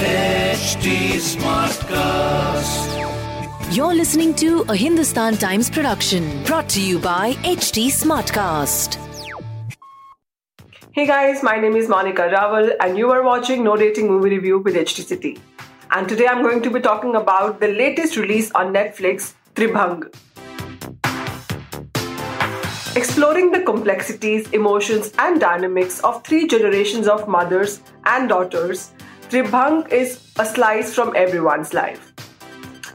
HT Smartcast. You're listening to a Hindustan Times production brought to you by HT Smartcast. Hey guys, my name is Monica Raval and you are watching No Dating Movie Review with HT City. And today I'm going to be talking about the latest release on Netflix, Tribhang. Exploring the complexities, emotions, and dynamics of three generations of mothers and daughters, Tribhang is a slice from everyone's life.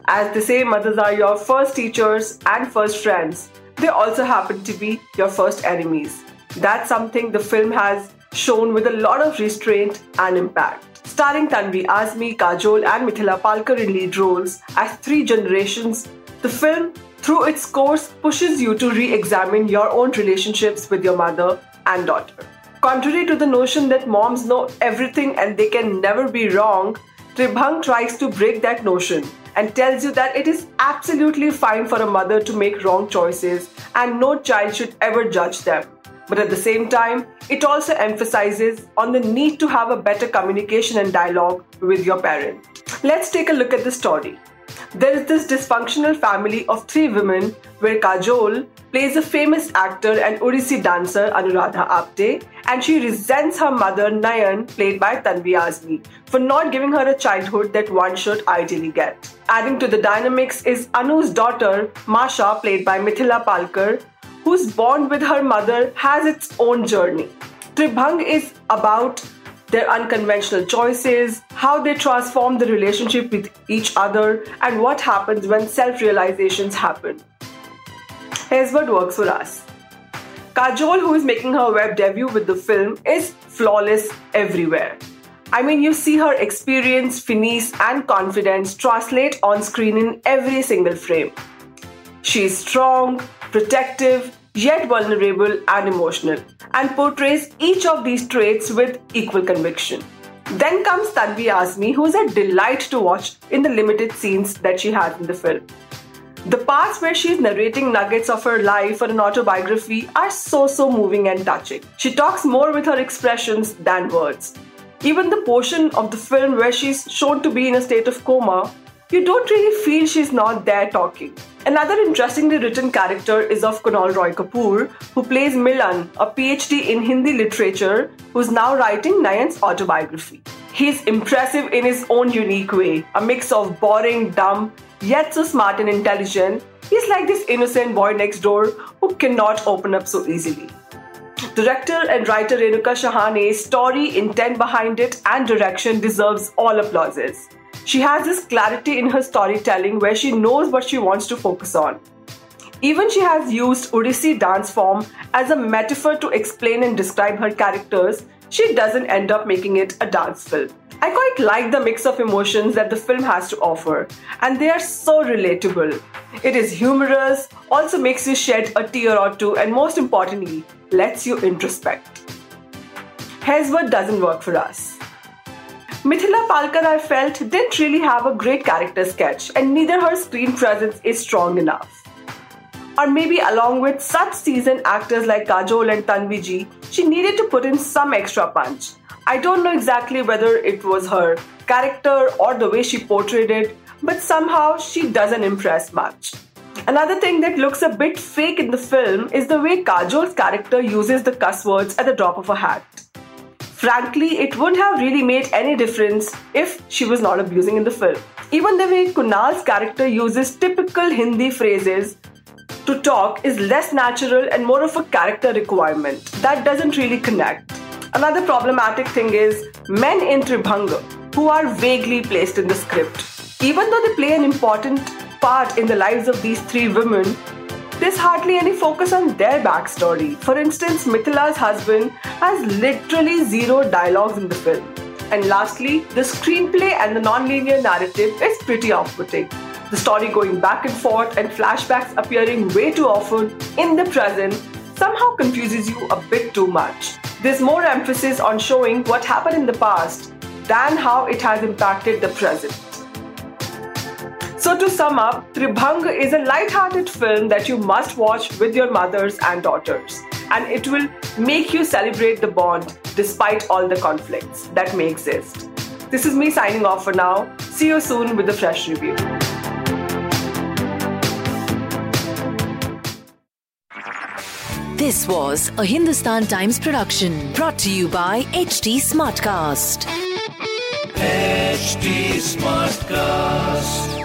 As they say, mothers are your first teachers and first friends. They also happen to be your first enemies. That's something the film has shown with a lot of restraint and impact. Starring Tanvi Azmi, Kajol, and Mithila Palkar in lead roles as three generations, the film, through its course, pushes you to re examine your own relationships with your mother and daughter. Contrary to the notion that moms know everything and they can never be wrong, Tribhang tries to break that notion and tells you that it is absolutely fine for a mother to make wrong choices and no child should ever judge them. But at the same time, it also emphasizes on the need to have a better communication and dialogue with your parent. Let's take a look at the story. There is this dysfunctional family of three women where Kajol plays a famous actor and Odissi dancer Anuradha Apte and she resents her mother Nayan played by Tanvi Azmi for not giving her a childhood that one should ideally get. Adding to the dynamics is Anu's daughter Masha played by Mithila Palkar whose bond with her mother has its own journey. Tribhang is about their unconventional choices, how they transform the relationship with each other, and what happens when self realizations happen. Here's what works for us. Kajol, who is making her web debut with the film, is flawless everywhere. I mean, you see her experience, finesse, and confidence translate on screen in every single frame. She is strong, protective, yet vulnerable and emotional, and portrays each of these traits with equal conviction. Then comes Tanvi Azmi, who is a delight to watch in the limited scenes that she has in the film. The parts where she is narrating nuggets of her life or an autobiography are so so moving and touching. She talks more with her expressions than words. Even the portion of the film where she's shown to be in a state of coma, you don't really feel she's not there talking. Another interestingly written character is of Kunal Roy Kapoor, who plays Milan, a PhD in Hindi literature, who's now writing Nayan's autobiography. He's impressive in his own unique way, a mix of boring, dumb, yet so smart and intelligent. He's like this innocent boy next door who cannot open up so easily. Director and writer Renuka Shahane's story, intent behind it, and direction deserves all applauses. She has this clarity in her storytelling where she knows what she wants to focus on. Even she has used Odissi dance form as a metaphor to explain and describe her characters, she doesn't end up making it a dance film. I quite like the mix of emotions that the film has to offer, and they are so relatable. It is humorous, also makes you shed a tear or two, and most importantly, lets you introspect. What doesn't work for us. Mithila Palkar, I felt, didn't really have a great character sketch, and neither her screen presence is strong enough. Or maybe, along with such seasoned actors like Kajol and Tanvi Ji, she needed to put in some extra punch. I don't know exactly whether it was her character or the way she portrayed it, but somehow she doesn't impress much. Another thing that looks a bit fake in the film is the way Kajol's character uses the cuss words at the drop of a hat. Frankly, it wouldn't have really made any difference if she was not abusing in the film. Even the way Kunal's character uses typical Hindi phrases to talk is less natural and more of a character requirement. That doesn't really connect. Another problematic thing is men in Tribhanga, who are vaguely placed in the script. Even though they play an important part in the lives of these three women, there's hardly any focus on their backstory. For instance, Mithila's husband has literally zero dialogues in the film. And lastly, the screenplay and the non-linear narrative is pretty off-putting. The story going back and forth and flashbacks appearing way too often in the present somehow confuses you a bit too much. There's more emphasis on showing what happened in the past than how it has impacted the present. So, to sum up, Tribhang is a light-hearted film that you must watch with your mothers and daughters, and it will make you celebrate the bond despite all the conflicts that may exist. This is me signing off for now. See you soon with a fresh review. This was a Hindustan Times production brought to you by HT Smartcast. HT Smartcast.